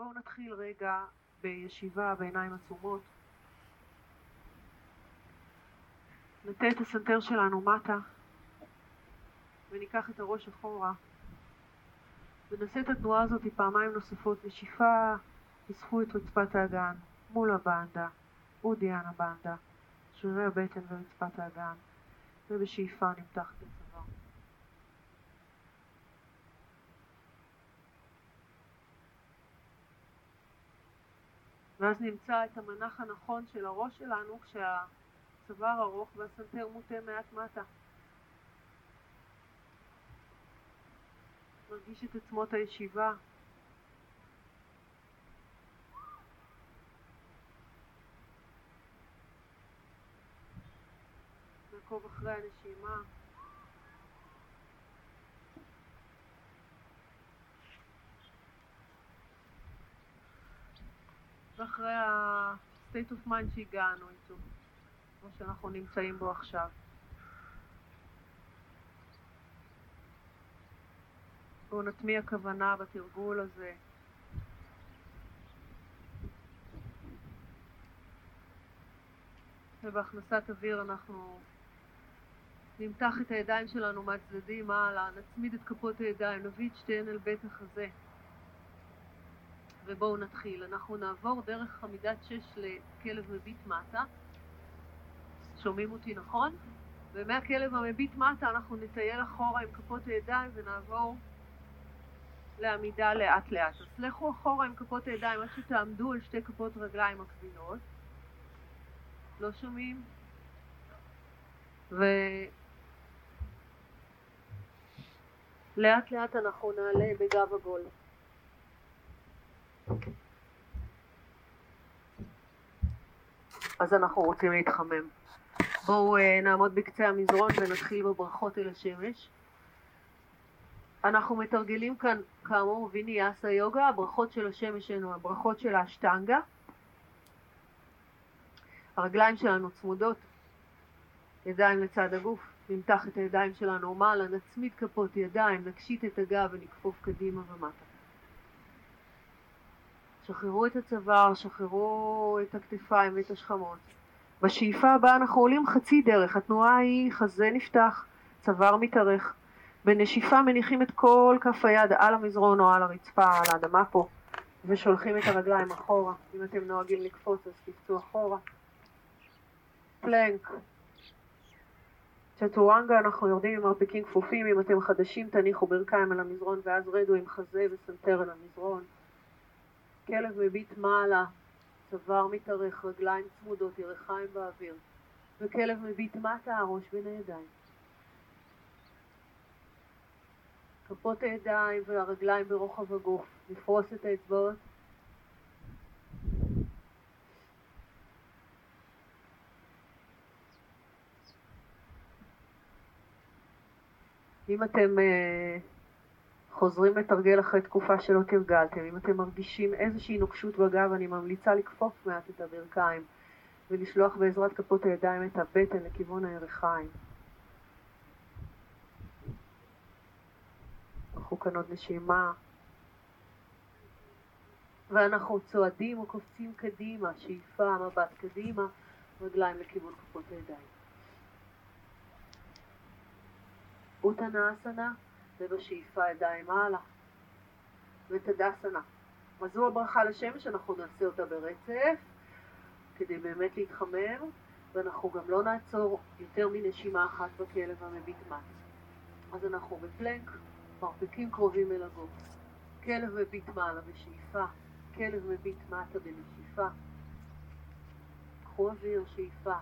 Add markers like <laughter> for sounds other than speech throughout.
בואו נתחיל רגע בישיבה בעיניים עצומות. נטה את הסנטר שלנו מטה וניקח את הראש אחורה ונעשה את התנועה הזאת פעמיים נוספות. נשיפה, אספו את רצפת האגן מול הבנדה, אודיאן הבנדה, שרירי הבטן ורצפת האגן ובשאיפה נמתח את הצוואר. ואז נמצא את המנח הנכון של הראש שלנו כשהצוואר ארוך והסנטר מוטה מעט מטה. מרגיש את עצמות הישיבה. נעקוב אחרי הנשימה. ואחרי ה-state of mind שהגענו איתו, כמו שאנחנו נמצאים בו עכשיו. בואו נטמיע כוונה בתרגול הזה. ובהכנסת אוויר אנחנו נמתח את הידיים שלנו מהצדדים מעלה, נצמיד את כפות הידיים, נביא את שתיהן אל בית החזה. ובואו נתחיל. אנחנו נעבור דרך עמידת שש לכלב מביט מטה. שומעים אותי נכון? ומהכלב המביט מטה אנחנו נטייל אחורה עם כפות הידיים ונעבור לעמידה לאט לאט. אז לכו אחורה עם כפות הידיים עד שתעמדו על שתי כפות רגליים מקבילות. לא שומעים? ולאט לאט אנחנו נעלה בגב עגול. אז אנחנו רוצים להתחמם. בואו uh, נעמוד בקצה המזרון ונתחיל בברכות אל השמש. אנחנו מתרגלים כאן כאמור ויניאסה יוגה, הברכות של השמש הן הברכות של האשטנגה. הרגליים שלנו צמודות, ידיים לצד הגוף, נמתח את הידיים שלנו מעלה, נצמיד כפות ידיים, נקשיט את הגב ונכפוף קדימה ומטה. שחררו את הצוואר, שחררו את הכתפיים ואת השכמות. בשאיפה הבאה אנחנו עולים חצי דרך, התנועה היא חזה נפתח, צוואר מתארך. בנשיפה מניחים את כל כף היד על המזרון או על הרצפה, על האדמה פה, ושולחים את הרגליים אחורה. אם אתם נוהגים לקפוץ אז תקצו אחורה. פלנק. צ'טורנגה אנחנו יורדים עם מרפקים כפופים, אם אתם חדשים תניחו ברכיים על המזרון ואז רדו עם חזה וסנטר על המזרון. כלב מביט מעלה, צוואר מתארך, רגליים צמודות, ירחיים באוויר, וכלב מביט מטה, הראש בין הידיים. כפות הידיים והרגליים ברוחב הגוף, לפרוס את האצבעות. אם אתם uh, חוזרים לתרגל אחרי תקופה שלא תרגלתם, אם אתם מרגישים איזושהי נוקשות בגב, אני ממליצה לכפוף מעט את הברכיים ולשלוח בעזרת כפות הידיים את הבטן לכיוון הירכיים. קחו כאן עוד נשימה. ואנחנו צועדים או קופצים קדימה, שאיפה, מבט קדימה, רגליים לכיוון כפות הידיים. ובשאיפה ידיים מעלה. ותדסנה. אז זו הברכה לשמש, אנחנו נעשה אותה ברצף, כדי באמת להתחמם, ואנחנו גם לא נעצור יותר מנשימה אחת בכלב המביט מט. אז אנחנו בפלנק, מרפקים קרובים אל הגוף. כלב מביט מעלה בשאיפה, כלב מביט מטה בנשיפה. קחו אוויר, שאיפה.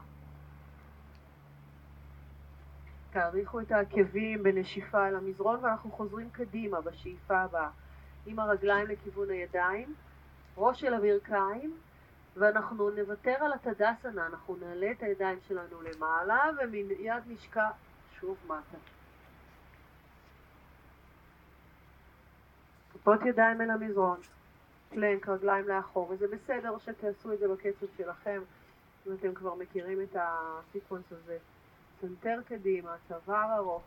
תאריכו את העקבים בנשיפה אל המזרון ואנחנו חוזרים קדימה בשאיפה הבאה עם הרגליים לכיוון הידיים, ראש אל הברכיים ואנחנו נוותר על התדסנה, אנחנו נעלה את הידיים שלנו למעלה ומיד נשקע שוב מטה. כפות ידיים אל המזרון, פלנק, רגליים לאחור, וזה בסדר שתעשו את זה בקצב שלכם, אם אתם כבר מכירים את ה sequence הזה. סנטר קדימה, צוואר ארוך,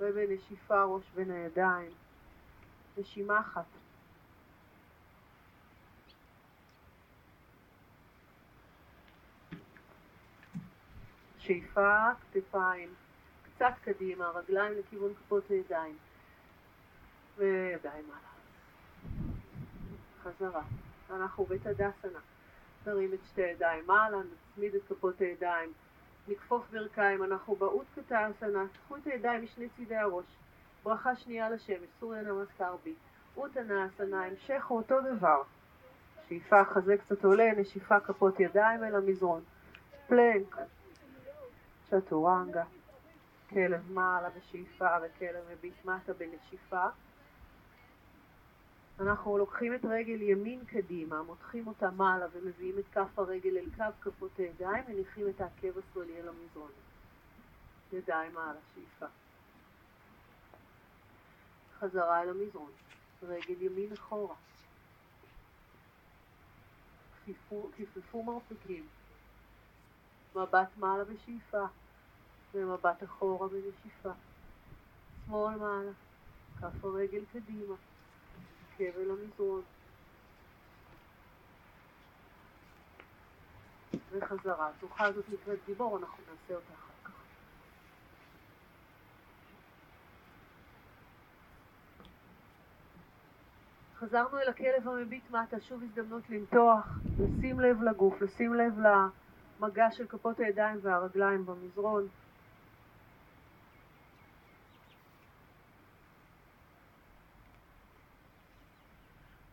ובנשיפה ראש בין הידיים, נשימה אחת. שאיפה, כתפיים, קצת קדימה, רגליים לכיוון כפות הידיים, וידיים מעלה. חזרה. אנחנו בתדסנה. נרים את שתי הידיים מעלה, נצמיד את כפות הידיים נכפוף ברכיים, אנחנו באותקתא אסנה, קחו את הידיים משני צידי הראש. ברכה שנייה לשמש, סוריה נמסקר בי. אוטנה אסנה, המשך הוא אותו דבר. שאיפה, חזה קצת עולה, נשיפה כפות ידיים אל המזרון. פלנק, צ'טורנגה, כלב מעלה בשאיפה וכלב מביט מטה בנשיפה. אנחנו לוקחים את רגל ימין קדימה, מותחים אותה מעלה ומביאים את כף הרגל אל קו כפות הידיים, מניחים את העקב השמאלי אל המזרון. ידיים מעלה, שאיפה. חזרה אל המזרון. רגל ימין אחורה. כיפפו מרפקים. מבט מעלה בשאיפה, ומבט אחורה בנשיפה. שמאל מעלה, כף הרגל קדימה. קבל המזרון. וחזרה. התרוחה הזאת נקראת גיבור, אנחנו נעשה אותה אחר כך. חזרנו אל הכלב המביט מטה, שוב הזדמנות למתוח, לשים לב לגוף, לשים לב למגע של כפות הידיים והרגליים במזרון.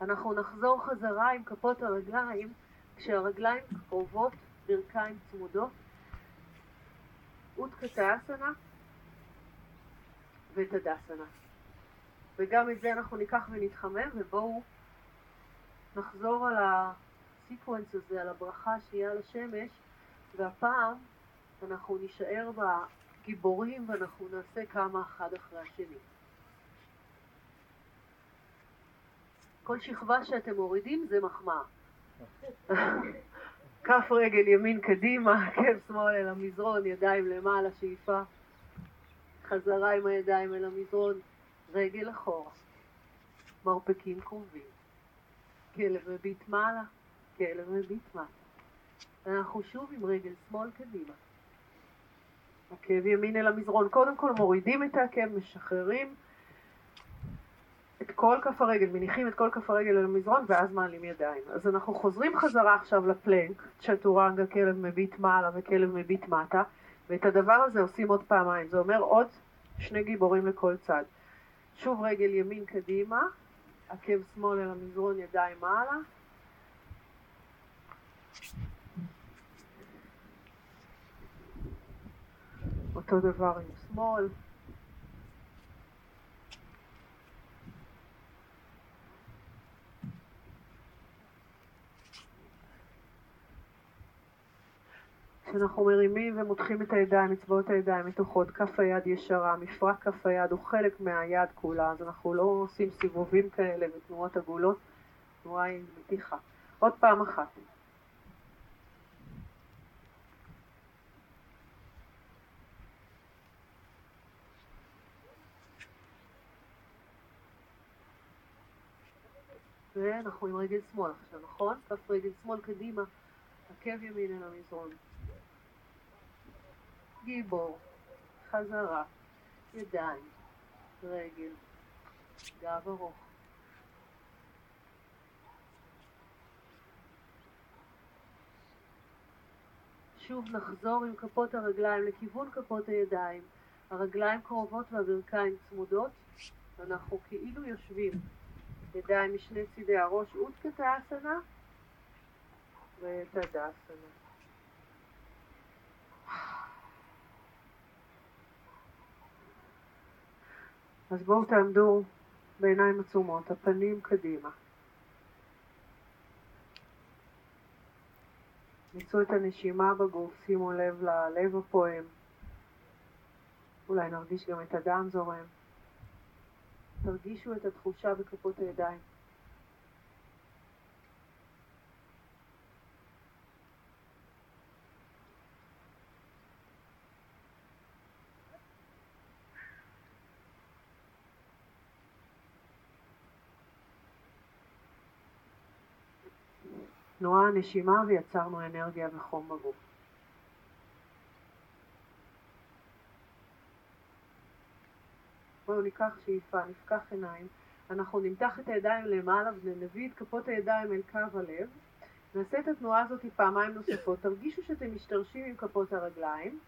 אנחנו נחזור חזרה עם כפות הרגליים, כשהרגליים קרובות, ברכיים צמודות, אותקתאסנה ותדסנה. וגם את זה אנחנו ניקח ונתחמם, ובואו נחזור על הסיקוונס הזה, על הברכה שיהיה על השמש, והפעם אנחנו נישאר בגיבורים ואנחנו נעשה כמה אחד אחרי השני. כל שכבה שאתם מורידים זה מחמאה. <laughs> כף רגל ימין קדימה, עקב שמאל אל המזרון, ידיים למעלה, שאיפה. חזרה עם הידיים אל המזרון, רגל אחורה. מרפקים קרובים. כלב מביט מעלה, כלב מביט מטה. אנחנו שוב עם רגל שמאל קדימה. עקב ימין אל המזרון. קודם כל מורידים את העקב, משחררים. את כל כף הרגל, מניחים את כל כף הרגל על המזרון ואז מעלים ידיים. אז אנחנו חוזרים חזרה עכשיו לפלנק, צ'טורנגה, כלב מביט מעלה וכלב מביט מטה, ואת הדבר הזה עושים עוד פעמיים. זה אומר עוד שני גיבורים לכל צד. שוב רגל ימין קדימה, עקב שמאל אל המזרון, ידיים מעלה. אותו דבר עם שמאל. כשאנחנו מרימים ומותחים את הידיים, אצבעות הידיים מתוחות, כף היד ישרה, מפרק כף היד הוא חלק מהיד כולה, אז אנחנו לא עושים סיבובים כאלה ותנועות עגולות, תנועה עם מתיחה. עוד פעם אחת. ואנחנו עם רגל שמאל עכשיו, נכון? כף רגל שמאל קדימה, עקב ימין אל המזרון. גיבור, חזרה, ידיים, רגל, גב ארוך. שוב נחזור עם כפות הרגליים לכיוון כפות הידיים. הרגליים קרובות והברכיים צמודות. אנחנו כאילו יושבים. ידיים משני צידי הראש, אוסקתא ותדאסנה. אז בואו תעמדו בעיניים עצומות, הפנים קדימה. ניסו את הנשימה בגוף, שימו לב ללב הפועם. אולי נרגיש גם את הדם זורם. תרגישו את התחושה בכפות הידיים. תנועה הנשימה ויצרנו אנרגיה וחום בגוף. בואו ניקח שאיפה, נפקח עיניים, אנחנו נמתח את הידיים למעלה ונביא את כפות הידיים אל קו הלב. נעשה את התנועה הזאת פעמיים נוספות, תרגישו שאתם משתרשים עם כפות הרגליים.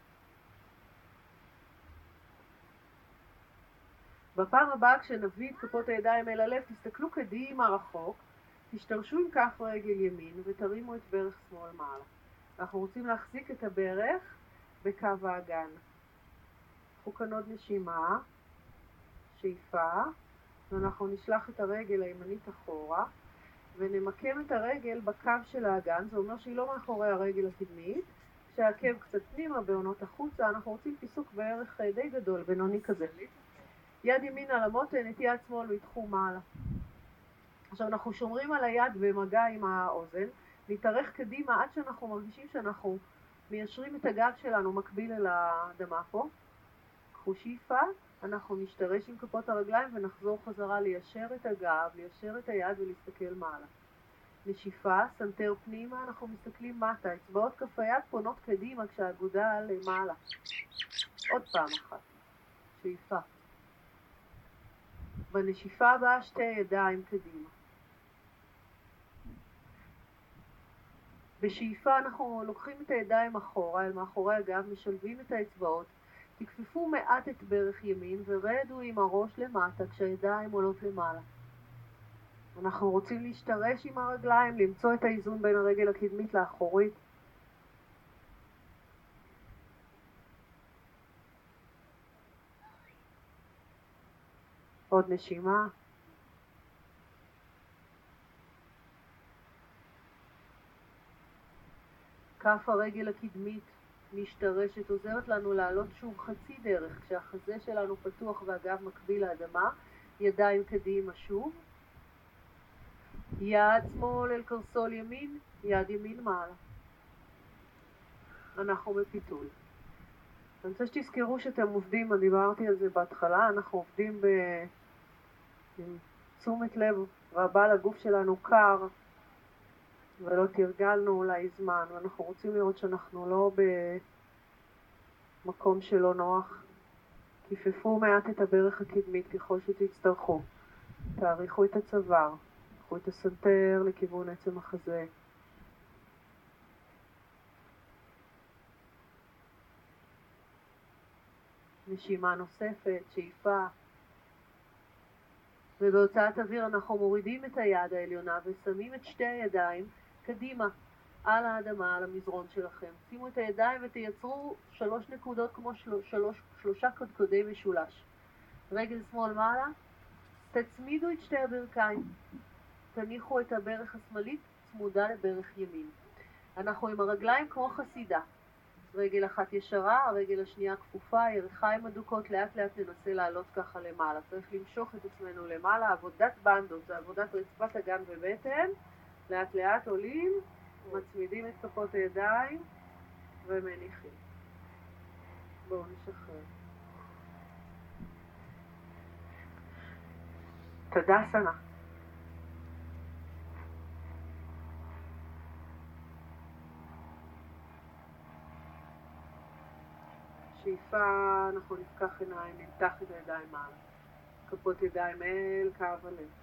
בפעם הבאה כשנביא את כפות הידיים אל הלב, תסתכלו קדימה רחוק, תשתרשו עם כף רגל ימין ותרימו את ברך שמאל מעלה. אנחנו רוצים להחזיק את הברך בקו האגן. קחו כאן עוד נשימה, שאיפה, ואנחנו נשלח את הרגל הימנית אחורה, ונמקם את הרגל בקו של האגן, זה אומר שהיא לא מאחורי הרגל הקדמית, כשהעקב קצת פנימה, בעונות החוצה, אנחנו רוצים פיסוק בערך די גדול, בינוני כזה. יד ימין על המותן, יד שמאל מתחום מעלה. עכשיו אנחנו שומרים על היד במגע עם האוזן, נתארך קדימה עד שאנחנו מרגישים שאנחנו מיישרים את הגב שלנו מקביל אל האדמה פה. קחו שאיפה, אנחנו נשתרש עם כפות הרגליים ונחזור חזרה ליישר את הגב, ליישר את היד ולהסתכל מעלה. נשיפה, סנטר פנימה, אנחנו מסתכלים מטה, אצבעות כף היד פונות קדימה כשהאגודל למעלה. עוד פעם אחת. שאיפה. בנשיפה הבאה שתי ידיים קדימה. בשאיפה אנחנו לוקחים את הידיים אחורה, אל מאחורי הגב, משלבים את האצבעות, תכפפו מעט את ברך ימין ורדו עם הראש למטה כשהידיים עולות למעלה. אנחנו רוצים להשתרש עם הרגליים, למצוא את האיזון בין הרגל הקדמית לאחורית. עוד נשימה. כף הרגל הקדמית משתרשת, עוזרת לנו לעלות שוב חצי דרך כשהחזה שלנו פתוח והגב מקביל לאדמה, ידיים קדימה שוב, יד שמאל אל קרסול ימין, יד ימין מעלה. אנחנו בפיתול. אני רוצה שתזכרו שאתם עובדים, אני דיברתי על זה בהתחלה, אנחנו עובדים בתשומת לב רבה לגוף שלנו קר ולא תרגלנו אולי זמן ואנחנו רוצים לראות שאנחנו לא במקום שלא נוח. כיפפו מעט את הברך הקדמית ככל שתצטרכו. תאריכו את הצוואר, קחו את הסנטר לכיוון עצם החזה. נשימה נוספת, שאיפה. ובהוצאת אוויר אנחנו מורידים את היד העליונה ושמים את שתי הידיים קדימה, על האדמה, על המזרון שלכם. שימו את הידיים ותייצרו שלוש נקודות כמו של, שלוש, שלושה קודקודי משולש. רגל שמאל מעלה, תצמידו את שתי הברכיים. תניחו את הברך השמאלית צמודה לברך ימין. אנחנו עם הרגליים כמו חסידה. רגל אחת ישרה, הרגל השנייה כפופה, ירכיים אדוקות, לאט לאט ננסה לעלות ככה למעלה. צריך למשוך את עצמנו למעלה, עבודת בנדות, זה עבודת רצפת אגן ובטן. לאט לאט עולים, מצמידים את כפות הידיים ומניחים. בואו נשחרר. תודה סנה. שאיפה, אנחנו נפקח עיניים, נמתח את הידיים מעלה. כפות ידיים אל קו הלב.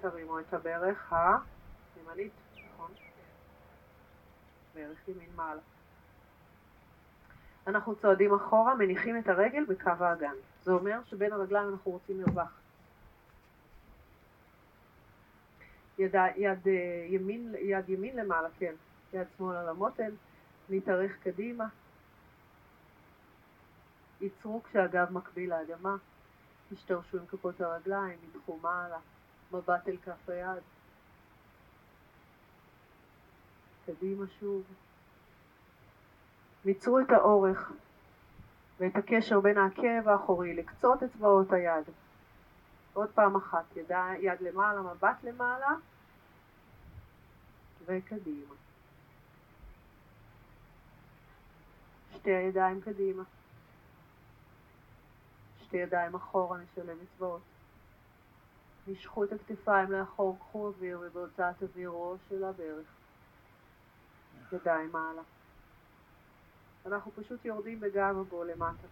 תרימו את הברך הימנית, נכון? ברך ימין מעלה. אנחנו צועדים אחורה, מניחים את הרגל בקו האגן. זה אומר שבין הרגליים אנחנו רוצים מרווח. יד, יד, אה, ימין, יד ימין למעלה, כן. יד שמאל על המותן, נתארך קדימה. ייצרו כשהגב מקביל לאדמה. השתרשו עם כפות הרגליים, ידחו מעלה. מבט אל כף היד. קדימה שוב. מיצרו את האורך ואת הקשר בין העקב האחורי לקצות אצבעות היד. עוד פעם אחת, יד, יד למעלה, מבט למעלה וקדימה. שתי הידיים קדימה. שתי ידיים אחורה, נשלם אצבעות. משכו את הכתפיים לאחור, קחו אוויר, ובהוצאת אוויר ראש של הברך. ידיים מעלה. אנחנו פשוט יורדים בגב הבו למטה.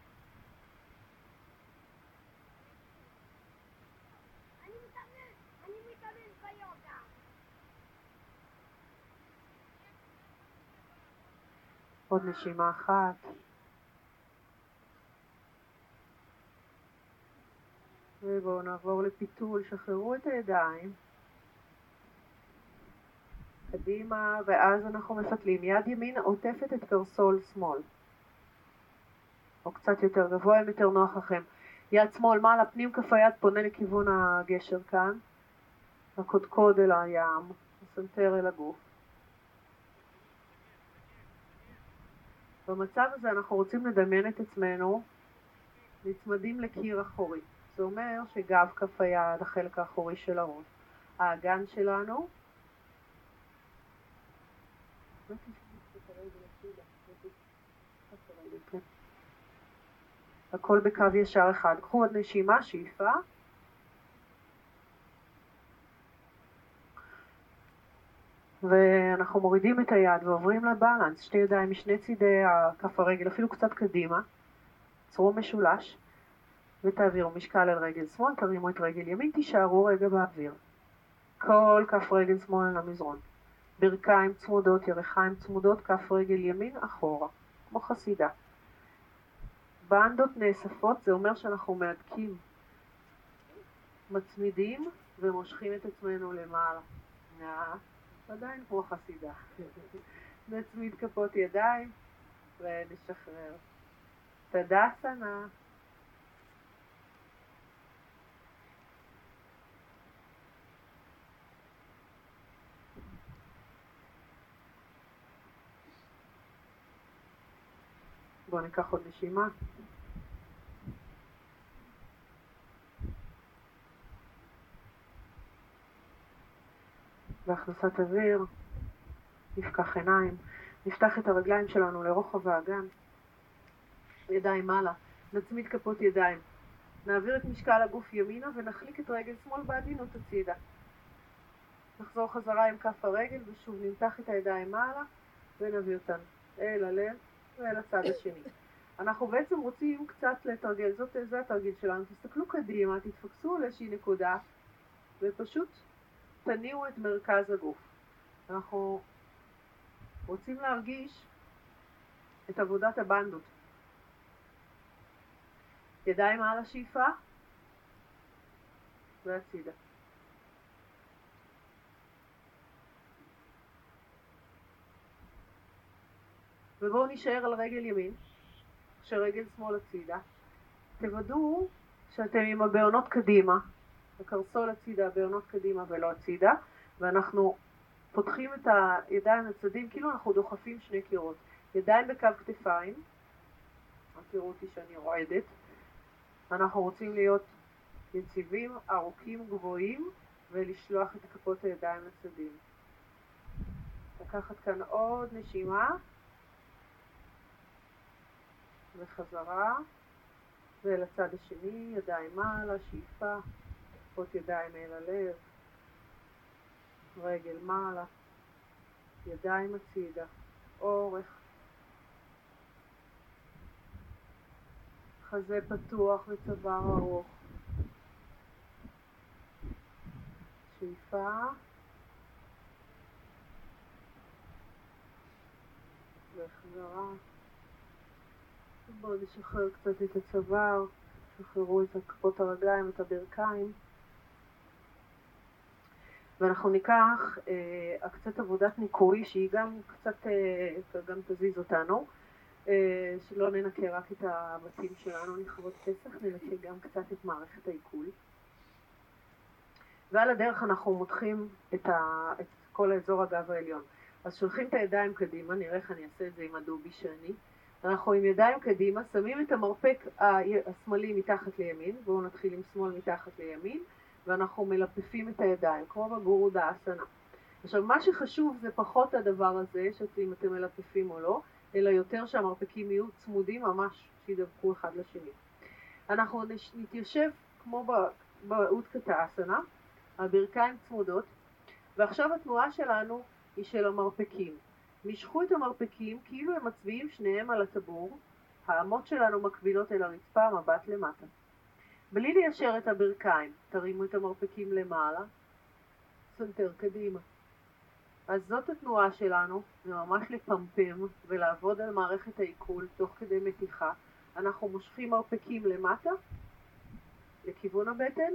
עוד נשימה אחת. ובואו נעבור לפיתול, שחררו את הידיים. קדימה, ואז אנחנו מפתלים. יד ימין עוטפת את קרסול שמאל. או קצת יותר גבוה, אם יותר נוח לכם. יד שמאל מעלה, פנים כף היד פונה לכיוון הגשר כאן. הקודקוד אל הים, הסנטר אל הגוף. במצב הזה אנחנו רוצים לדמיין את עצמנו נצמדים לקיר אחורי. זה אומר שגב כף היד, החלק האחורי של הראש, האגן שלנו, הכל בקו ישר אחד. קחו עוד נשימה, שאיפה. ואנחנו מורידים את היד ועוברים לבלנס, שתי ידיים משני צידי כף הרגל, אפילו קצת קדימה, צרו משולש, ותעבירו משקל על רגל שמאל, תרימו את רגל ימין, תישארו רגע באוויר. כל כף רגל שמאל למזרון. ברכיים צמודות, ירכיים צמודות, כף רגל ימין אחורה, כמו חסידה. בנדות נאספות, זה אומר שאנחנו מהדקים, מצמידים ומושכים את עצמנו למעלה. עדיין כמו חסידה. <laughs> נצמיד כפות ידיים ונשחרר. תדסנה. בואו ניקח עוד נשימה. והכנסת אוויר, נפקח עיניים, נפתח את הרגליים שלנו לרוחב האגן, ידיים מעלה, נצמיד כפות ידיים, נעביר את משקל הגוף ימינה ונחליק את רגל שמאל בעדינות הצידה. נחזור חזרה עם כף הרגל ושוב נמתח את הידיים מעלה ונביא אותן אל הלב ואל הצד השני. אנחנו בעצם רוצים קצת לתרגל, זאת, זה התרגיל שלנו, תסתכלו קדימה, תתפקסו על איזושהי נקודה ופשוט תניעו את מרכז הגוף. אנחנו רוצים להרגיש את עבודת הבנדות. ידיים על השאיפה והצידה. ובואו נשאר על רגל ימין, כשרגל שמאל הצידה. תוודאו שאתם עם הבעונות קדימה, הקרסול הצידה, הבעונות קדימה ולא הצידה, ואנחנו פותחים את הידיים לצדדים כאילו אנחנו דוחפים שני קירות. ידיים בקו כתפיים, תראו אותי שאני רועדת, אנחנו רוצים להיות יציבים, ארוכים, גבוהים, ולשלוח את כפות הידיים לצדדים. לקחת כאן עוד נשימה, וחזרה, ולצד השני, ידיים מעלה, שאיפה. כפות ידיים אל הלב, רגל מעלה, ידיים הצידה, אורך, חזה פתוח וצוואר ארוך, שאיפה והחזרה. בואו נשחרר קצת את הצוואר, שחררו את כפות הרגליים, את הברכיים. ואנחנו ניקח אה, קצת עבודת ניקוי שהיא גם קצת, אה, גם תזיז אותנו, אה, שלא ננקה רק את הבתים שלנו לכבוד פסח, ננקה גם קצת את מערכת העיכול. ועל הדרך אנחנו מותחים את, ה, את כל האזור הגב העליון. אז שולחים את הידיים קדימה, נראה איך אני אעשה את זה עם הדובי שאני. אנחנו עם ידיים קדימה, שמים את המרפק השמאלי מתחת לימין, בואו נתחיל עם שמאל מתחת לימין, ואנחנו מלפפים את הידיים, כמו בגורו דאסנה. עכשיו, מה שחשוב זה פחות הדבר הזה, שאם אתם מלפפים או לא, אלא יותר שהמרפקים יהיו צמודים ממש, שידבקו אחד לשני. אנחנו נתיישב כמו באוטקטאסנה, הברכיים צמודות, ועכשיו התנועה שלנו היא של המרפקים. משכו את המרפקים כאילו הם מצביעים שניהם על הטבור, האמות שלנו מקבילות אל הרצפה, מבט למטה. בלי ליישר את הברכיים, תרימו את המרפקים למעלה, סנטר קדימה. אז זאת התנועה שלנו, זה ממש לפמפם ולעבוד על מערכת העיכול תוך כדי מתיחה. אנחנו מושכים מרפקים למטה, לכיוון הבטן,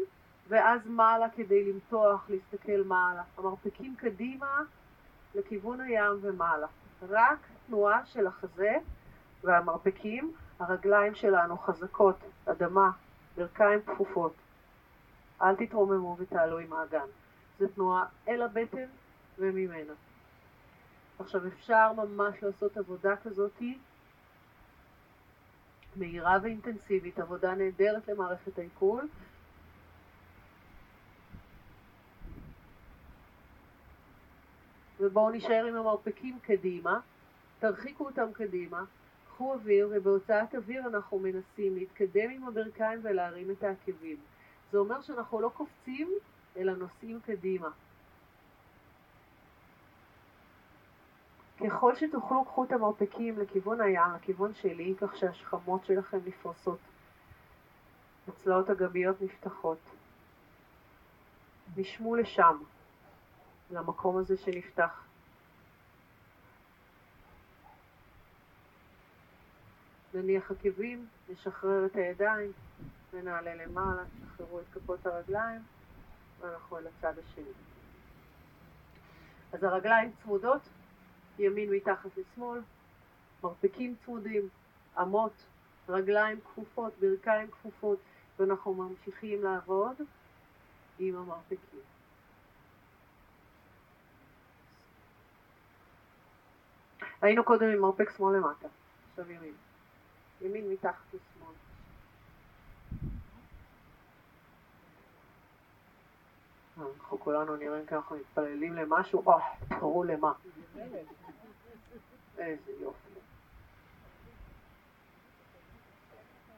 ואז מעלה כדי למתוח, להסתכל מעלה. המרפקים קדימה לכיוון הים ומעלה. רק תנועה של החזה והמרפקים, הרגליים שלנו חזקות, אדמה, ברכיים כפופות. אל תתרוממו ותעלו עם האגן. זו תנועה אל הבטן וממנה. עכשיו אפשר ממש לעשות עבודה כזאתי מהירה ואינטנסיבית, עבודה נהדרת למערכת העיכול. ובואו נשאר עם המרפקים קדימה, תרחיקו אותם קדימה, קחו אוויר ובהוצאת אוויר אנחנו מנסים להתקדם עם הברכיים ולהרים את העקבים. זה אומר שאנחנו לא קופצים אלא נוסעים קדימה. ככל שתוכלו, קחו את המרפקים לכיוון הים, לכיוון שלי, כך שהשכמות שלכם נפרסות. הצלעות הגביות נפתחות. נשמו לשם, למקום הזה שנפתח. נניח עקבים, נשחרר את הידיים ונעלה למעלה, תשחררו את כפות הרגליים ואנחנו אל הצד השני. אז הרגליים צמודות, ימין מתחת לשמאל, מרפקים צמודים, אמות, רגליים כפופות, ברכיים כפופות, ואנחנו ממשיכים לעבוד עם המרפקים. היינו קודם עם מרפק שמאל למטה, עכשיו ימין. ימין מתחת לשמאל. אנחנו כולנו נראים אנחנו מתפללים למשהו, אה, תראו למה. איזה יופי.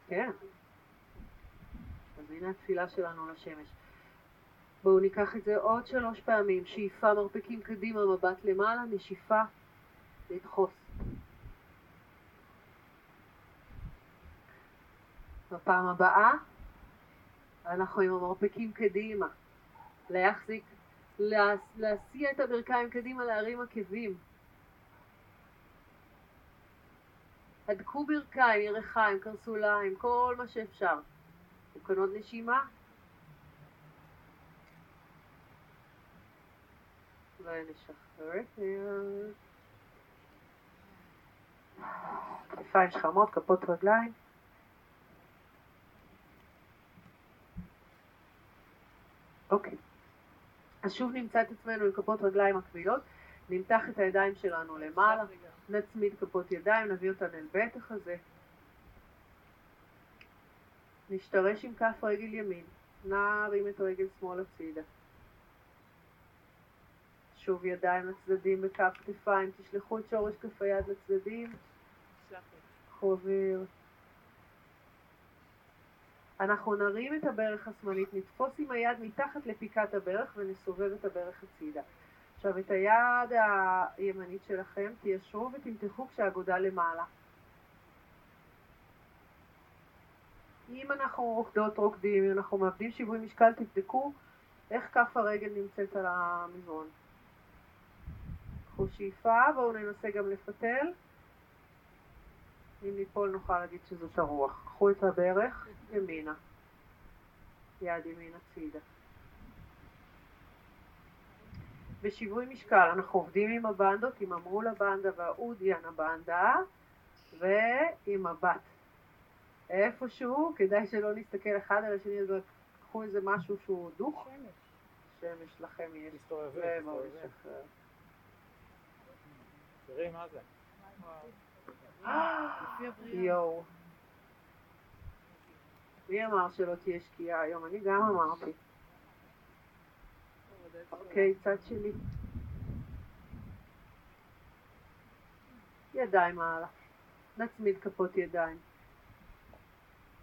כן. אז הנה התפילה שלנו לשמש. בואו ניקח את זה עוד שלוש פעמים. שאיפה מרפקים קדימה, מבט למעלה, נשיפה, לדחוס. בפעם הבאה אנחנו עם המרפקים קדימה. להחזיק, להסיע את הברכיים קדימה, להרים עקבים. הדקו ברכיים, ירחיים, קרסוליים, כל מה שאפשר. תקנות נשימה. ונשחרר את היד. כתפיים שכמות, כפות רגליים. אוקיי. אז שוב נמצא את עצמנו עם כפות רגליים מקבילות, נמתח את הידיים שלנו למעלה, נצמיד כפות ידיים, נביא אותן אל בית החזה. נשתרש עם כף רגל ימין, נרים את רגל שמאל הצידה. שוב ידיים לצדדים בכף כתפיים, תשלחו את שורש כף היד לצדדים. אוויר. אנחנו נרים את הברך השמאלית, נתפוס עם היד מתחת לפיקת הברך ונסובב את הברך הצידה. עכשיו את היד הימנית שלכם תיישרו ותמתחו כשהאגודה למעלה. אם אנחנו רוקדות רוקדים, אם אנחנו מאבדים שיווי משקל, תבדקו איך כף הרגל נמצאת על המזרון. קחו שאיפה, בואו ננסה גם לפתל. אם ניפול נוכל להגיד שזאת הרוח. קחו את הברך ימינה, יד ימין הצידה. בשיווי משקל אנחנו עובדים עם הבנדות, עם המרול הבנדה והאודיאן הבנדה ועם הבת. איפשהו, כדאי שלא נסתכל אחד על השני, אז קחו איזה משהו שהוא דוך. שמש. לכם יש. תסתובבי, תראי מה זה. <gasps> יואו. מי אמר שלא תהיה שקיעה היום? אני גם אמרתי. אוקיי, צד שני. ידיים מעלה. נצמיד כפות ידיים.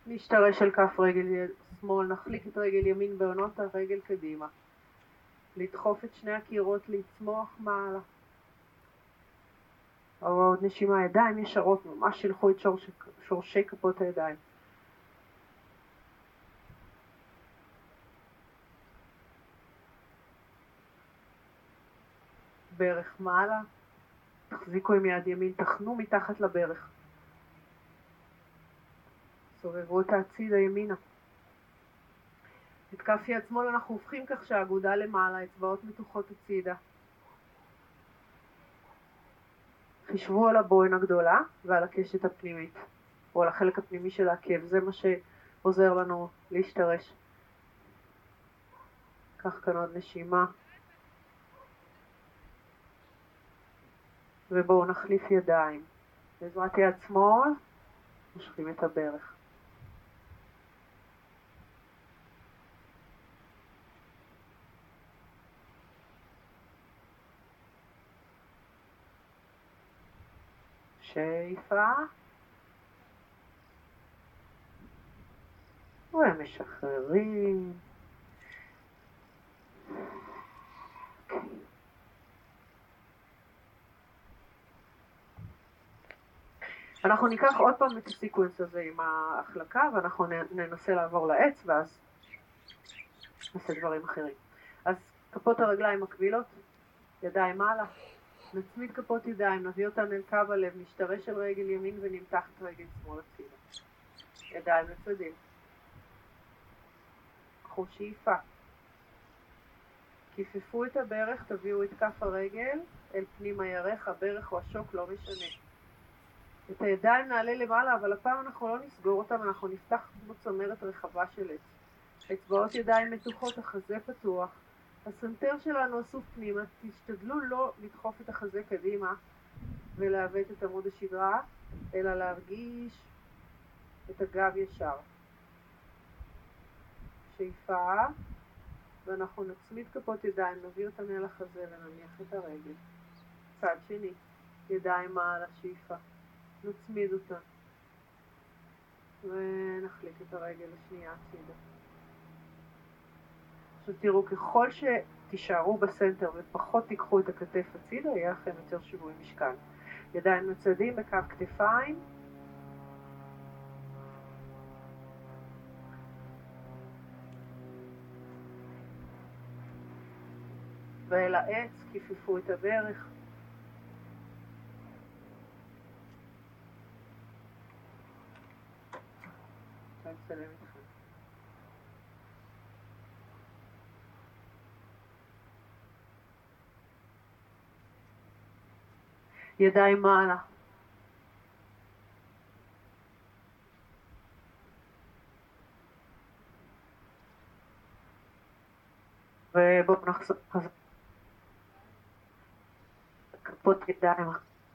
נשתרש על כף רגל שמאל, נחליק את רגל ימין בעונות הרגל קדימה. לדחוף את שני הקירות, לצמוח מעלה. או עוד נשימה, ידיים ישרות, ממש שילחו את שורש, שורשי כפות הידיים. ברך מעלה, תחזיקו עם יד ימין, תחנו מתחת לברך. סובבו את הצידה ימינה. את כף יד שמאל אנחנו הופכים כך שהאגודה למעלה, אצבעות מתוחות הצידה. חישבו על הבוין הגדולה ועל הקשת הפנימית, או על החלק הפנימי של העקב, זה מה שעוזר לנו להשתרש. קח כאן עוד נשימה. ובואו נחליף ידיים. בעזרת יד שמאל, מושכים את הברך. שאיפה ומשחררים. אנחנו ניקח עוד פעם את הסיקוונס הזה עם ההחלקה ואנחנו ננסה לעבור לעץ ואז נעשה דברים אחרים. אז כפות הרגליים מקבילות, ידיים מעלה, נצמיד כפות ידיים, נביא אותן אל קו הלב, נשתרש על רגל ימין ונמתח את רגל שמאל הצידה. ידיים לצדים. קחו שאיפה. כיפפו את הברך, תביאו את כף הרגל אל פנים הירך, הברך או השוק, לא משנה. את הידיים נעלה למעלה, אבל הפעם אנחנו לא נסגור אותם, אנחנו נפתח כמו צמרת רחבה של עץ. אצבעות ידיים מתוחות, החזה פתוח. הסנטר שלנו אסוף פנימה, תשתדלו לא לדחוף את החזה קדימה ולעוות את עמוד השדרה, אלא להרגיש את הגב ישר. שאיפה, ואנחנו נצמיד כפות ידיים, נביא אותן אל החזה ונניח את הרגל. צד שני, ידיים מעל השאיפה. נצמיד אותה. ונחליק את הרגל השנייה הצידה. עכשיו תראו, ככל שתישארו בסנטר ופחות תיקחו את הכתף הצידה, יהיה לכם יותר שיווי משקל. ידיים מצדים בקו כתפיים. ואל העץ, כיפפו את הברך. לצלם איתכם. ידיים מעלה. ובואו נחזור חזרה. כפות ידיים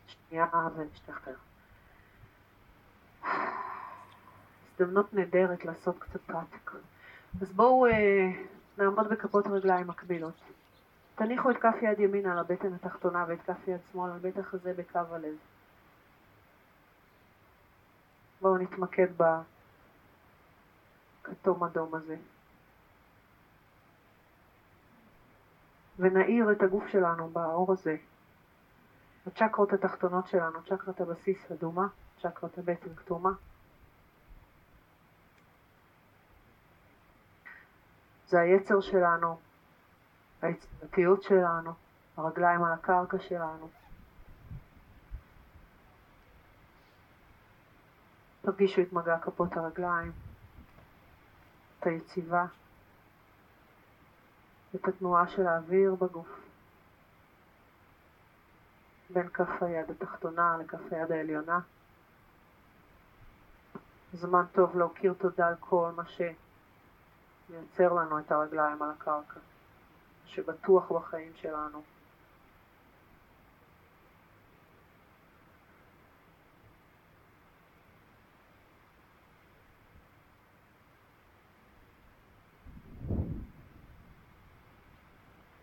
שנייה ונשתחרר. הזדמנות נהדרת לעשות קצת פרקטיקה. אז בואו אה, נעמוד בכפות רגליים מקבילות. תניחו את כף יד ימין על הבטן התחתונה ואת כף יד שמאל על בית החזה בקו הלב. בואו נתמקד בכתום אדום הזה. ונאיר את הגוף שלנו באור הזה. הצ'קרות התחתונות שלנו, צ'קרת הבסיס אדומה, צ'קרת הבטן כתומה. זה היצר שלנו, היצירתיות שלנו, הרגליים על הקרקע שלנו. תרגישו את מגע כפות הרגליים, את היציבה, את התנועה של האוויר בגוף, בין כף היד התחתונה לכף היד העליונה. זמן טוב להוקיר תודה על כל מה ש... מייצר לנו את הרגליים על הקרקע, שבטוח בחיים שלנו.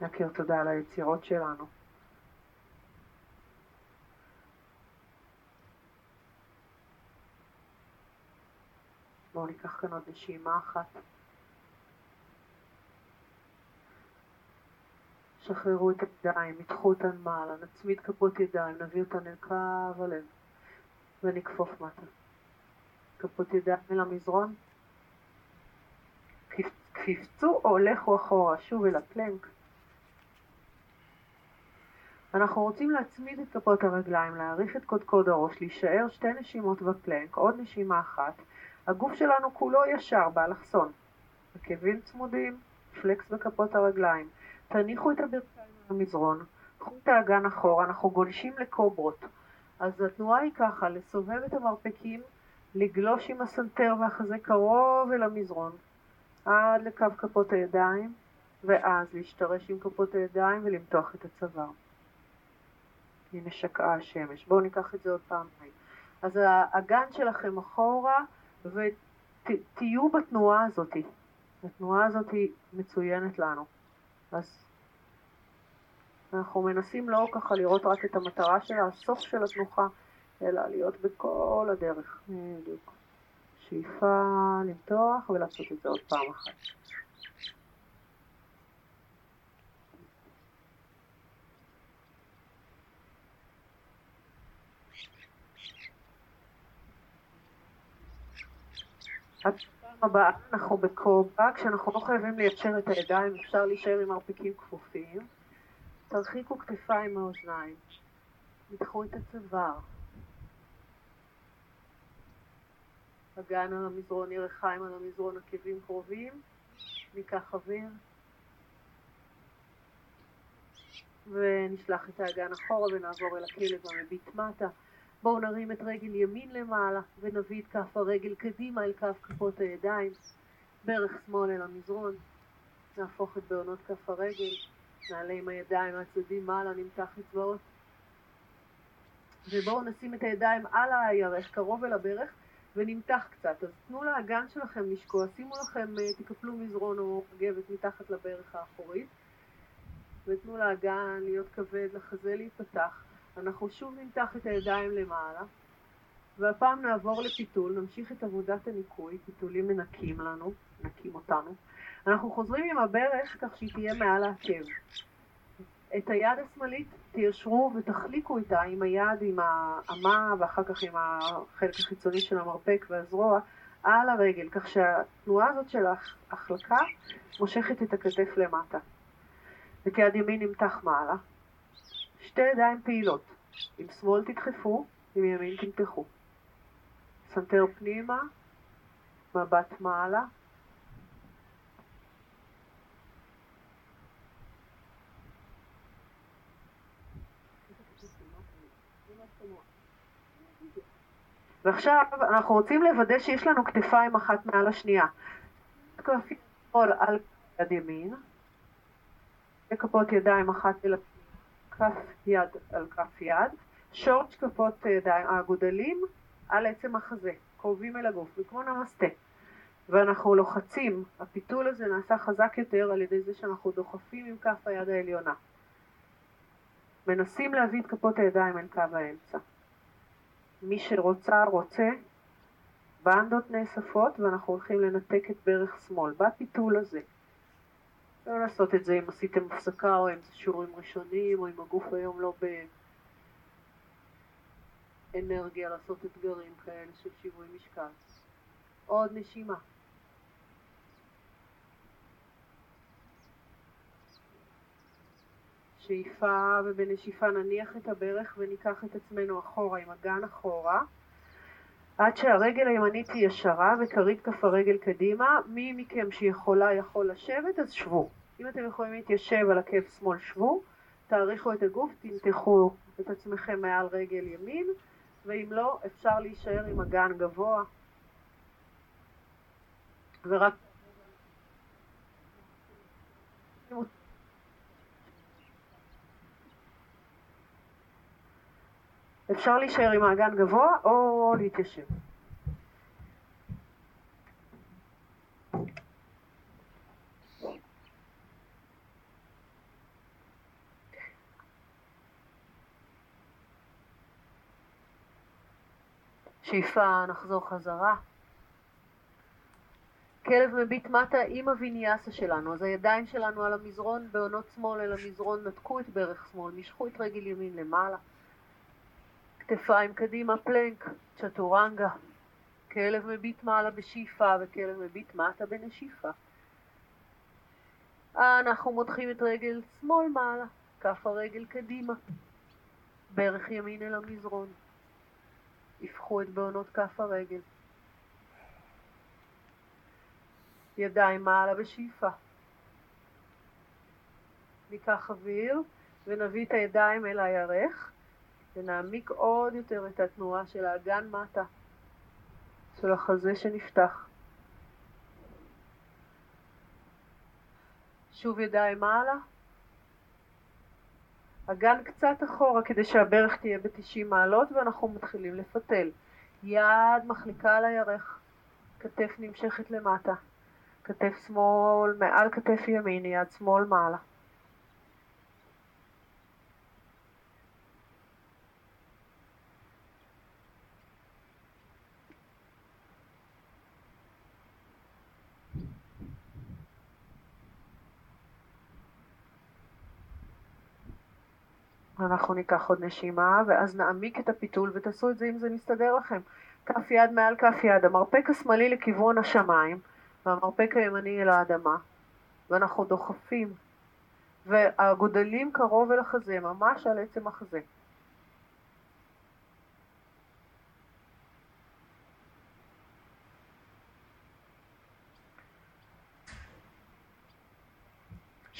נכיר תודה על היצירות שלנו. בואו ניקח כאן עוד נשימה אחת. שחררו את הידיים, ידחו אותן מעלה, נצמיד כפות ידיים, נביא אותן אל קו הלב ונכפוף מטה. כפות ידיים אל המזרון, קפצו או לכו אחורה, שוב אל הפלנק. אנחנו רוצים להצמיד את כפות הרגליים, להעריך את קודקוד הראש, להישאר שתי נשימות בפלנק, עוד נשימה אחת. הגוף שלנו כולו ישר באלכסון. עקבים צמודים, פלקס בכפות הרגליים. תניחו את הברכיים למזרון, קחו את האגן אחורה, אנחנו גולשים לקוברות. אז התנועה היא ככה, לסובב את המרפקים, לגלוש עם הסנטר והחזה קרוב אל המזרון, עד לקו כפות הידיים, ואז להשתרש עם כפות הידיים ולמתוח את הצוואר. הנה שקעה השמש. בואו ניקח את זה עוד פעם. אז האגן שלכם אחורה, ותהיו בתנועה הזאת. התנועה הזאת מצוינת לנו. אז אנחנו מנסים לא ככה לראות רק את המטרה של הסוף של התנוחה, אלא להיות בכל הדרך. בדיוק. שאיפה, למתוח ולעשות את זה עוד פעם אחת. הפעם הבאה אנחנו בקובה, כשאנחנו לא חייבים ליישר את הידיים, אפשר להישאר עם מרפקים כפופים. תרחיקו כתפיים מהאוזניים, תדחו את הצוואר. אגן על המזרון, ירחיים על המזרון, עקבים קרובים, ניקח אוויר. ונשלח את האגן אחורה ונעבור אל הכלב המביט מטה. בואו נרים את רגל ימין למעלה ונביא את כף הרגל קדימה אל כף כפות הידיים, ברך שמאל אל המזרון, נהפוך את בעונות כף הרגל, נעלה עם הידיים מהצדדים מעלה, נמתח אצבעות. ובואו נשים את הידיים על הירך, קרוב אל הברך, ונמתח קצת. אז תנו לאגן שלכם לשקוע, שימו לכם, אה, תקפלו מזרון או מגבת מתחת לברך האחורית, ותנו לאגן להיות כבד, לחזה להיפתח. אנחנו שוב נמתח את הידיים למעלה, והפעם נעבור לפיתול, נמשיך את עבודת הניקוי, פיתולים מנקים לנו, מנקים אותנו. אנחנו חוזרים עם הברך כך שהיא תהיה מעל העקב. את היד השמאלית תיישרו ותחליקו איתה עם היד, עם האמה ואחר כך עם החלק החיצוני של המרפק והזרוע על הרגל, כך שהתנועה הזאת של ההחלקה מושכת את הכתף למטה. וכיד ימין נמתח מעלה. שתי ידיים פעילות. עם שמאל תדחפו, עם ימין תמתחו. סנטר פנימה, מבט מעלה, ועכשיו אנחנו רוצים לוודא שיש לנו כתפיים אחת מעל השנייה. כפי שמאל על יד ימין, וכפות ידיים אחת אל כף יד על כף יד, שורט כפות ידיים, האגודלים על עצם החזה, קרובים אל הגוף, וכמו נמסטה. ואנחנו לוחצים, הפיתול הזה נעשה חזק יותר על ידי זה שאנחנו דוחפים עם כף היד העליונה. מנסים להביא את כפות הידיים אל קו האמצע. מי שרוצה, רוצה. בנדות נאספות ואנחנו הולכים לנתק את ברך שמאל בפיתול הזה. לא לעשות את זה אם עשיתם הפסקה או אם זה שיעורים ראשונים או אם הגוף היום לא באנרגיה לעשות אתגרים כאלה של שיווי משקל. עוד נשימה. שאיפה ובנשיפה נניח את הברך וניקח את עצמנו אחורה עם אגן אחורה עד שהרגל הימנית היא ישרה וכרית כף הרגל קדימה. מי מכם שיכולה יכול לשבת אז שבו. אם אתם יכולים להתיישב על עקב שמאל שבו, תאריכו את הגוף, תמתחו את עצמכם מעל רגל ימין ואם לא אפשר להישאר עם אגן גבוה ורק אפשר להישאר עם האגן גבוה או להתיישב. שאיפה, נחזור חזרה. כלב מביט מטה עם הוויניאסה שלנו, אז הידיים שלנו על המזרון, בעונות שמאל אל המזרון, נתקו את ברך שמאל, משכו את רגל ימין למעלה. כתפיים קדימה, פלנק, צ'טורנגה, כלב מביט מעלה בשאיפה וכלב מביט מטה בנשיפה. אנחנו מותחים את רגל שמאל מעלה, כף הרגל קדימה, ברך ימין אל המזרון. הפכו את בעונות כף הרגל. ידיים מעלה בשאיפה. ניקח אוויר ונביא את הידיים אל הירך ונעמיק עוד יותר את התנועה של האגן מטה, של החזה שנפתח. שוב ידיים מעלה. אגן קצת אחורה כדי שהברך תהיה ב-90 מעלות ואנחנו מתחילים לפתל. יד מחליקה על הירך, כתף נמשכת למטה, כתף שמאל מעל כתף ימין, יד שמאל מעלה. אנחנו ניקח עוד נשימה ואז נעמיק את הפיתול ותעשו את זה אם זה מסתדר לכם. כף יד מעל כף יד, המרפק השמאלי לכיוון השמיים והמרפק הימני אל האדמה ואנחנו דוחפים והגודלים קרוב אל החזה, ממש על עצם החזה.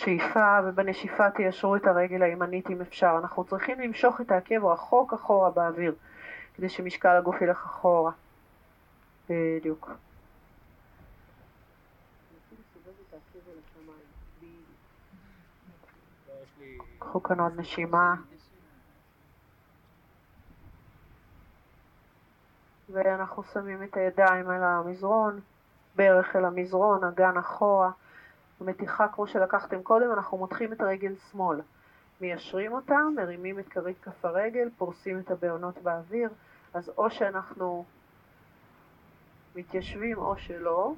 שאיפה ובנשיפה תיישרו את הרגל הימנית אם אפשר. אנחנו צריכים למשוך את העקב רחוק אחורה באוויר כדי שמשקל הגוף ילך אחורה. בדיוק. קחו כאן עוד נשימה. ואנחנו שמים את הידיים על המזרון, ברך אל המזרון, אגן אחורה. במתיחה כמו שלקחתם קודם, אנחנו מותחים את הרגל שמאל. מיישרים אותה, מרימים את כרית כף הרגל, פורסים את הבעונות באוויר, אז או שאנחנו מתיישבים או שלא.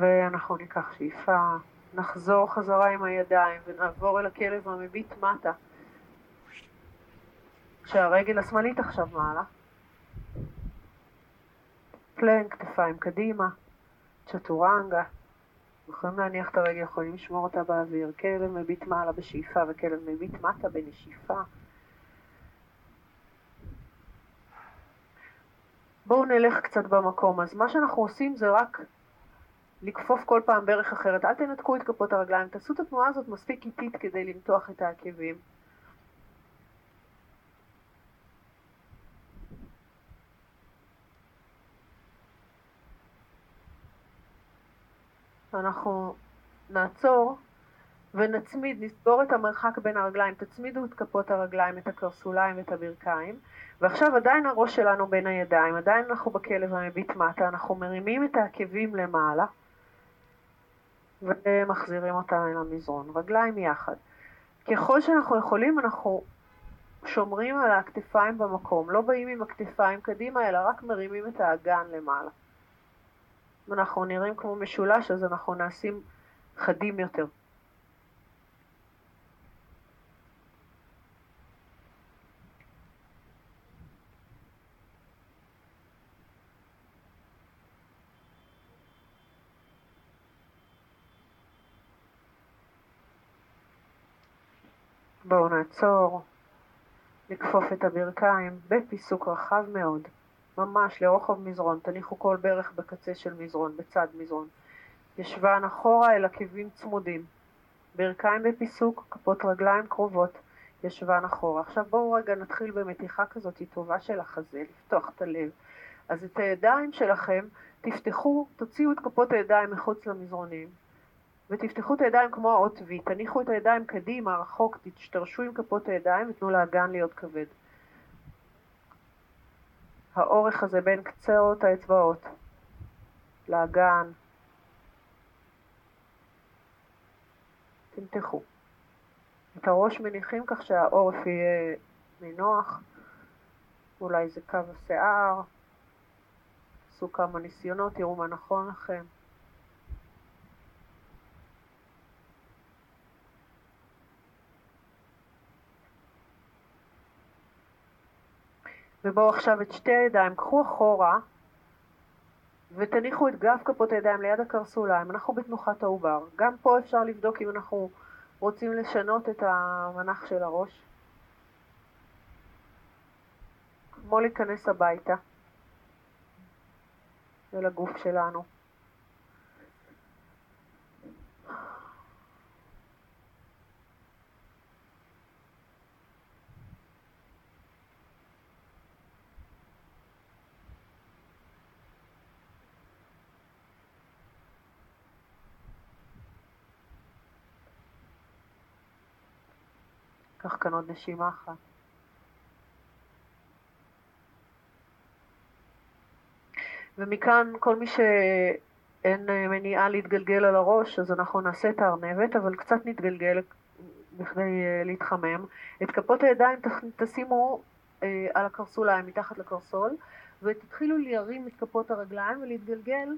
ואנחנו ניקח שאיפה, נחזור חזרה עם הידיים ונעבור אל הכלב המביט מטה. כשהרגל השמאלית עכשיו מעלה. פלנק, כתפיים קדימה, צ'טורנגה. יכולים להניח את הרגל, יכולים לשמור אותה באוויר. כלב מביט מעלה בשאיפה וכלב מביט מטה בנשיפה. בואו נלך קצת במקום. אז מה שאנחנו עושים זה רק לכפוף כל פעם ברך אחרת, אל תנתקו את כפות הרגליים, תעשו את התנועה הזאת מספיק איטית כדי למתוח את העקבים. אנחנו נעצור ונצמיד, נסגור את המרחק בין הרגליים, תצמידו את כפות הרגליים, את הקרסוליים ואת הברכיים, ועכשיו עדיין הראש שלנו בין הידיים, עדיין אנחנו בכלב המביט מטה, אנחנו מרימים את העקבים למעלה. ומחזירים אותם אל המזרון, רגליים יחד. ככל שאנחנו יכולים אנחנו שומרים על הכתפיים במקום, לא באים עם הכתפיים קדימה אלא רק מרימים את האגן למעלה. אם אנחנו נראים כמו משולש אז אנחנו נעשים חדים יותר. בואו נעצור, נכפוף את הברכיים בפיסוק רחב מאוד, ממש לרוחב מזרון, תניחו כל ברך בקצה של מזרון, בצד מזרון. ישבן אחורה אל עקבים צמודים, ברכיים בפיסוק, כפות רגליים קרובות, ישבן אחורה. עכשיו בואו רגע נתחיל במתיחה כזאת טובה של החזה, לפתוח את הלב. אז את הידיים שלכם תפתחו, תוציאו את כפות הידיים מחוץ למזרונים, ותפתחו את הידיים כמו האות V, תניחו את הידיים קדימה, רחוק, תשתרשו עם כפות הידיים ותנו לאגן להיות כבד. האורך הזה בין קצות האצבעות לאגן. תמתחו. את הראש מניחים כך שהעורף יהיה נינוח, אולי זה קו השיער, עשו כמה ניסיונות, תראו מה נכון לכם. ובואו עכשיו את שתי הידיים, קחו אחורה ותניחו את גב כפות הידיים ליד הקרסוליים, אנחנו בתנוחת העובר. גם פה אפשר לבדוק אם אנחנו רוצים לשנות את המנח של הראש. כמו להיכנס הביתה אל הגוף שלנו. קח כאן עוד נשימה אחת. ומכאן כל מי שאין מניעה להתגלגל על הראש, אז אנחנו נעשה את הארנבת, אבל קצת נתגלגל בכדי אה, להתחמם. את כפות הידיים תשימו אה, על הקרסוליים, מתחת לקרסול, ותתחילו להרים את כפות הרגליים ולהתגלגל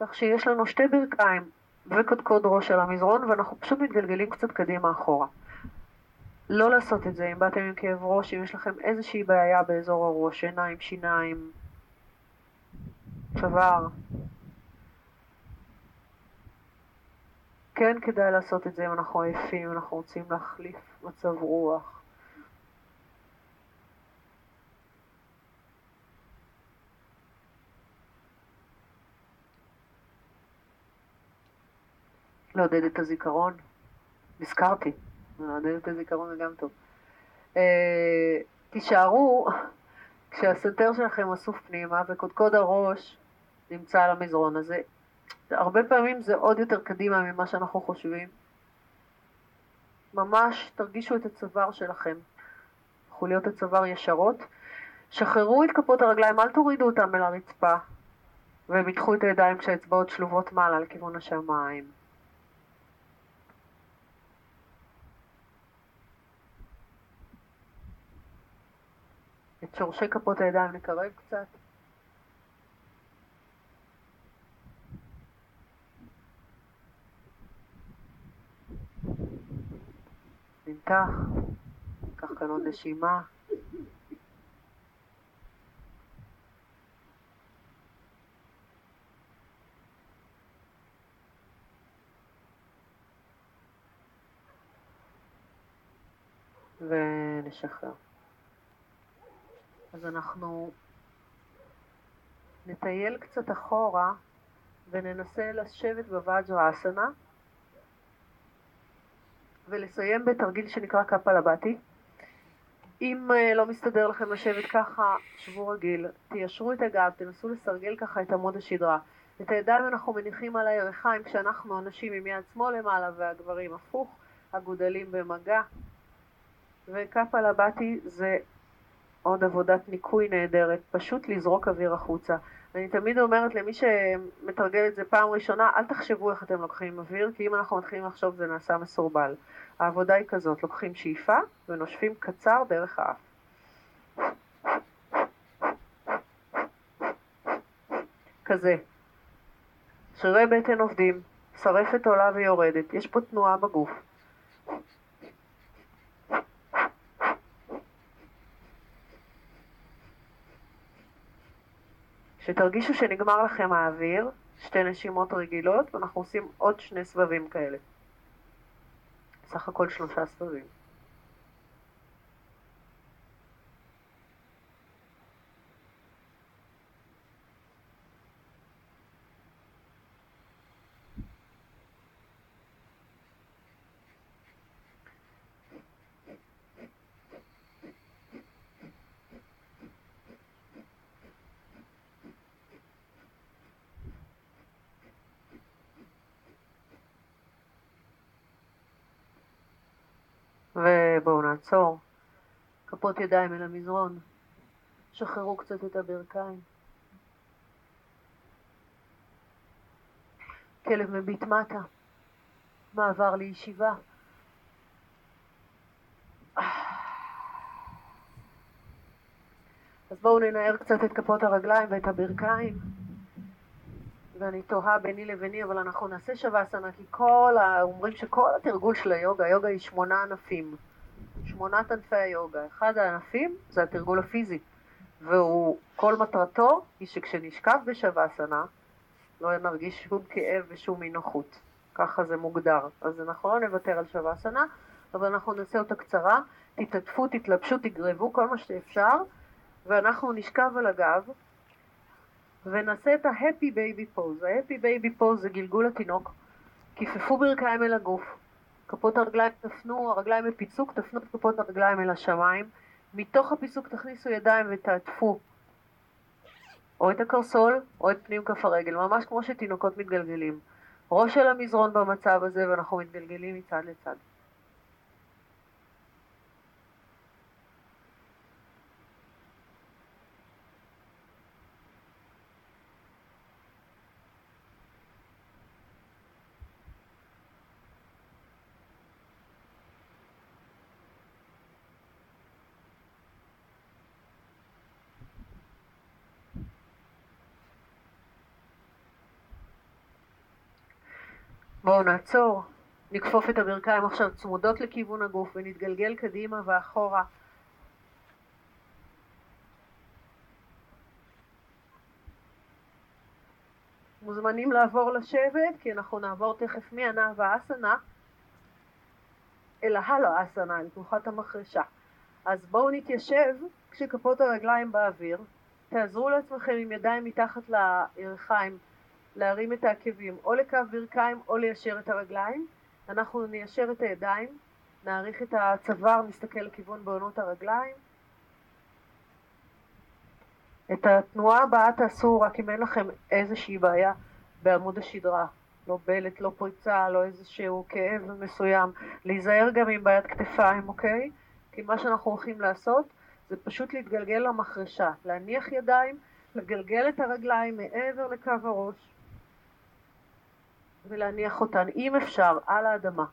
כך שיש לנו שתי ברכיים וקודקוד ראש על המזרון, ואנחנו פשוט מתגלגלים קצת קדימה אחורה. לא לעשות את זה אם באתם עם כאב ראש, אם יש לכם איזושהי בעיה באזור הראש, עיניים, שיניים, צוואר. כן כדאי לעשות את זה אם אנחנו עייפים, אם אנחנו רוצים להחליף מצב רוח. לעודד את הזיכרון. נזכרתי. את הזיכרון זה גם טוב. אה, תישארו <laughs> כשהסנטר שלכם אסוף פנימה וקודקוד הראש נמצא על המזרון הזה. הרבה פעמים זה עוד יותר קדימה ממה שאנחנו חושבים. ממש תרגישו את הצוואר שלכם. חוליות הצוואר ישרות. שחררו את כפות הרגליים, אל תורידו אותם אל הרצפה. והם ייקחו את הידיים כשהאצבעות שלובות מעלה לכיוון השמיים. את שורשי כפות הידיים נקרב קצת. נמתח, קח כאן עוד נשימה. ונשחרר. אז אנחנו נטייל קצת אחורה וננסה לשבת בוואג'רה אסנה ולסיים בתרגיל שנקרא קפלבטי. אם uh, לא מסתדר לכם לשבת ככה, שבו רגיל, תיישרו את הגב, תנסו לסרגל ככה את עמוד השדרה. את הידיים אנחנו מניחים על הירכיים כשאנחנו אנשים עם יד שמאל למעלה והגברים הפוך, הגודלים במגע. וקפלבטי זה עוד עבודת ניקוי נהדרת, פשוט לזרוק אוויר החוצה. אני תמיד אומרת למי שמתרגל את זה פעם ראשונה, אל תחשבו איך אתם לוקחים אוויר, כי אם אנחנו מתחילים לחשוב זה נעשה מסורבל. העבודה היא כזאת, לוקחים שאיפה ונושפים קצר דרך האף. כזה. שרירי בטן עובדים, שרפת עולה ויורדת, יש פה תנועה בגוף. שתרגישו שנגמר לכם האוויר, שתי נשימות רגילות, ואנחנו עושים עוד שני סבבים כאלה. סך הכל שלושה סבבים. מצור, כפות ידיים אל המזרון, שחררו קצת את הברכיים. כלב מביט מטה, מעבר לישיבה. אז בואו ננער קצת את כפות הרגליים ואת הברכיים. ואני תוהה ביני לביני, אבל אנחנו נעשה שווה סנה, כי כל ה... אומרים שכל התרגול של היוגה, היוגה היא שמונה ענפים. שמונת ענפי היוגה. אחד הענפים זה התרגול הפיזי, והוא, כל מטרתו היא שכשנשכב בשווה סנה, לא נרגיש שום כאב ושום אי נוחות. ככה זה מוגדר. אז אנחנו לא נוותר על שווה סנה, אבל אנחנו נעשה אותה קצרה. תתעטפו, תתלבשו, תגרבו כל מה שאפשר, ואנחנו נשכב על הגב, ונעשה את ה-happy baby pose. ה-happy baby pose זה גלגול התינוק. כיפפו ברכיים אל הגוף. כפות הרגליים תפנו, הרגליים בפיצוק, תפנו את כפות הרגליים אל השמיים. מתוך הפיצוק תכניסו ידיים ותעטפו או את הקרסול או את פנים כף הרגל, ממש כמו שתינוקות מתגלגלים. ראש של המזרון במצב הזה ואנחנו מתגלגלים מצד לצד. בואו נעצור, נכפוף את הברכיים עכשיו צמודות לכיוון הגוף ונתגלגל קדימה ואחורה. מוזמנים לעבור לשבת כי אנחנו נעבור תכף מענה ואסנה אל ההלאה אסנה, אל תנוחת המחרשה. אז בואו נתיישב כשכפות הרגליים באוויר, תעזרו לעצמכם עם ידיים מתחת לירכיים להרים את העקבים או לקו ברכיים או ליישר את הרגליים. אנחנו ניישר את הידיים, נעריך את הצוואר, נסתכל לכיוון בעונות הרגליים. את התנועה הבאה תעשו רק אם אין לכם איזושהי בעיה בעמוד השדרה. לא בלט, לא פריצה, לא איזשהו כאב מסוים. להיזהר גם עם בעיית כתפיים, אוקיי? כי מה שאנחנו הולכים לעשות זה פשוט להתגלגל למחרשה, להניח ידיים, לגלגל את הרגליים מעבר לקו הראש. ולהניח אותן, אם אפשר, על האדמה.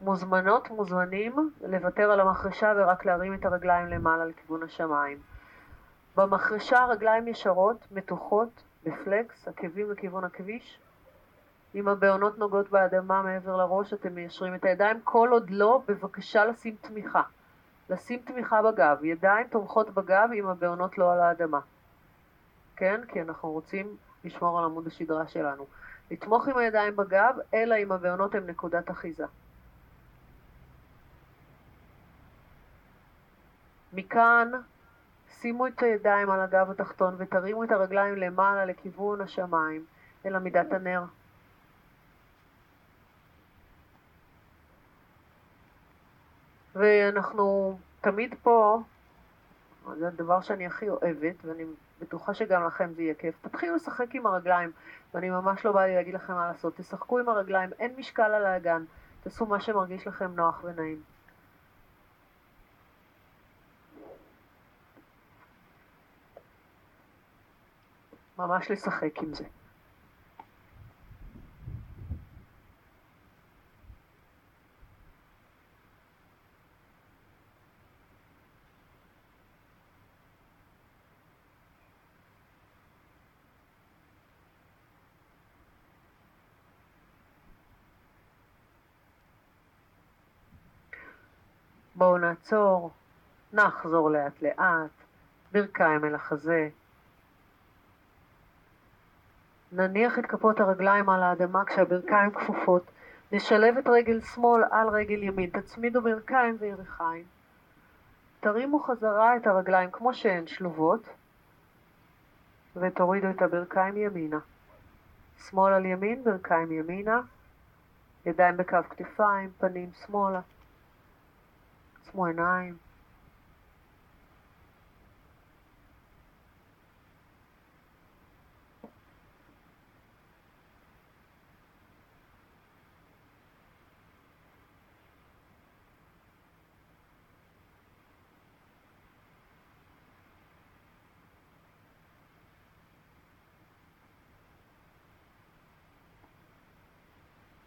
מוזמנות, מוזמנים, לוותר על המחרשה ורק להרים את הרגליים למעלה לכיוון השמיים. במחרשה הרגליים ישרות, מתוחות, בפלקס, עקבים לכיוון הכביש. אם הבעונות נוגעות באדמה מעבר לראש, אתם מיישרים את הידיים. כל עוד לא, בבקשה לשים תמיכה. לשים תמיכה בגב. ידיים תומכות בגב אם הבעונות לא על האדמה. כן? כי אנחנו רוצים לשמור על עמוד השדרה שלנו. לתמוך עם הידיים בגב, אלא אם הבעונות הן נקודת אחיזה. מכאן שימו את הידיים על הגב התחתון ותרימו את הרגליים למעלה לכיוון השמיים, אל עמידת הנר. ואנחנו תמיד פה, זה הדבר שאני הכי אוהבת, ואני בטוחה שגם לכם זה יהיה כיף. תתחילו לשחק עם הרגליים, ואני ממש לא בא לי להגיד לכם מה לעשות. תשחקו עם הרגליים, אין משקל על האגן. תעשו מה שמרגיש לכם נוח ונעים. ממש לשחק עם זה. בואו נעצור, נחזור לאט לאט, ברכיים אל החזה. נניח את כפות הרגליים על האדמה כשהברכיים כפופות. נשלב את רגל שמאל על רגל ימין. תצמידו ברכיים וירכיים. תרימו חזרה את הרגליים כמו שהן שלובות, ותורידו את הברכיים ימינה. שמאל על ימין, ברכיים ימינה, ידיים בקו כתפיים, פנים שמאלה. עצמו עיניים.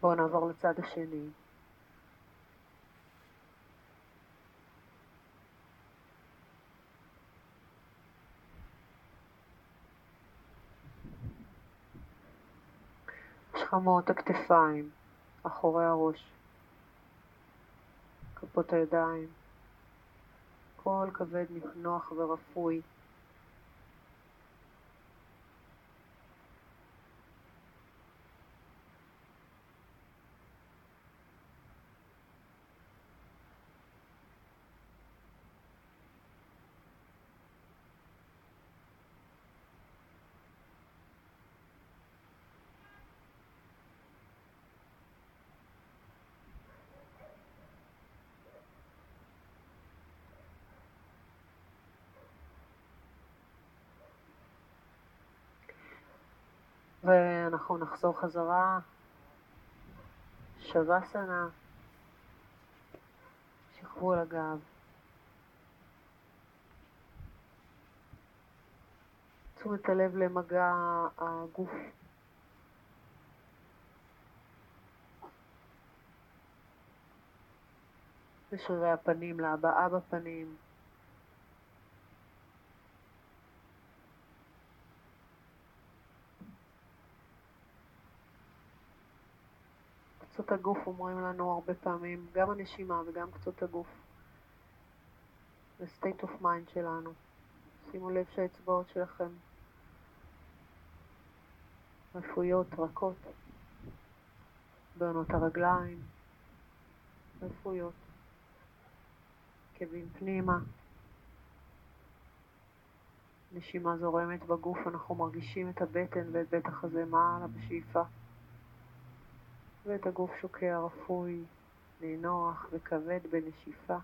בואו נעבור לצד השני. שכמות הכתפיים, אחורי הראש, כפות הידיים, כל כבד נוח ורפוי. ואנחנו נחזור חזרה, שווה-סנה, שכבו על הגב. תשומת הלב למגע הגוף. לשרירי הפנים, להבעה בפנים. קצות הגוף אומרים לנו הרבה פעמים, גם הנשימה וגם קצות הגוף. זה state of mind שלנו. שימו לב שהאצבעות שלכם רפויות, רכות, בעונות הרגליים, רפויות, עקבים פנימה, נשימה זורמת בגוף, אנחנו מרגישים את הבטן ואת בית החזה מעלה בשאיפה. ואת הגוף שוקע רפוי, נינוח וכבד בנשיפה.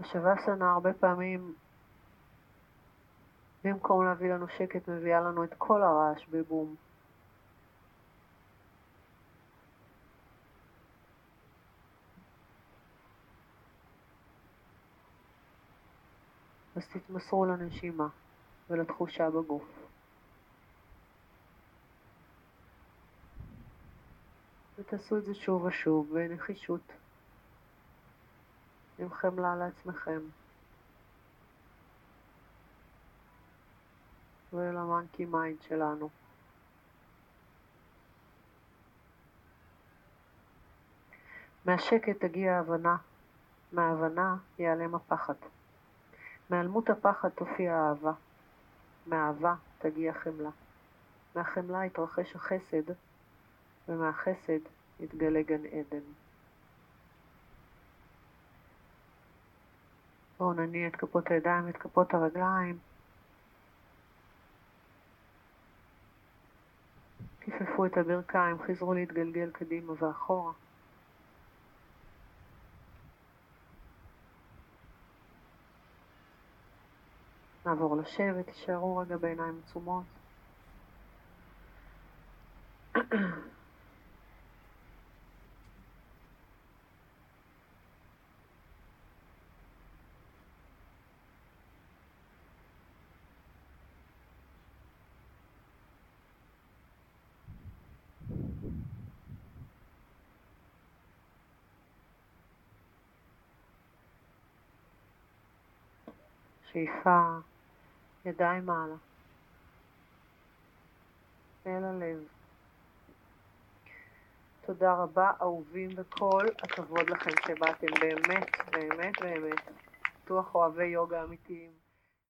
השווסנה הרבה פעמים, במקום להביא לנו שקט, מביאה לנו את כל הרעש בבום. אז תתמסרו לנשימה ולתחושה בגוף. ותעשו את זה שוב ושוב בנחישות, עם חמלה לעצמכם ול monkey mind שלנו. מהשקט תגיע ההבנה, מההבנה ייעלם הפחד. מהיעלמות הפחד תופיע האהבה, מהאהבה תגיע חמלה, מהחמלה יתרחש החסד, ומהחסד יתגלה גן עדן. בואו נניע את כפות הידיים ואת כפות הרגליים. כיפפו את הברכיים, חזרו להתגלגל קדימה ואחורה. נעבור לשבת, תישארו רגע בעיניים עצומות. <clears throat> שאיפה ידיים מעלה. אל הלב. תודה רבה, אהובים וכל הכבוד לכם שבאתם, באמת, באמת, באמת. בטוח אוהבי יוגה אמיתיים.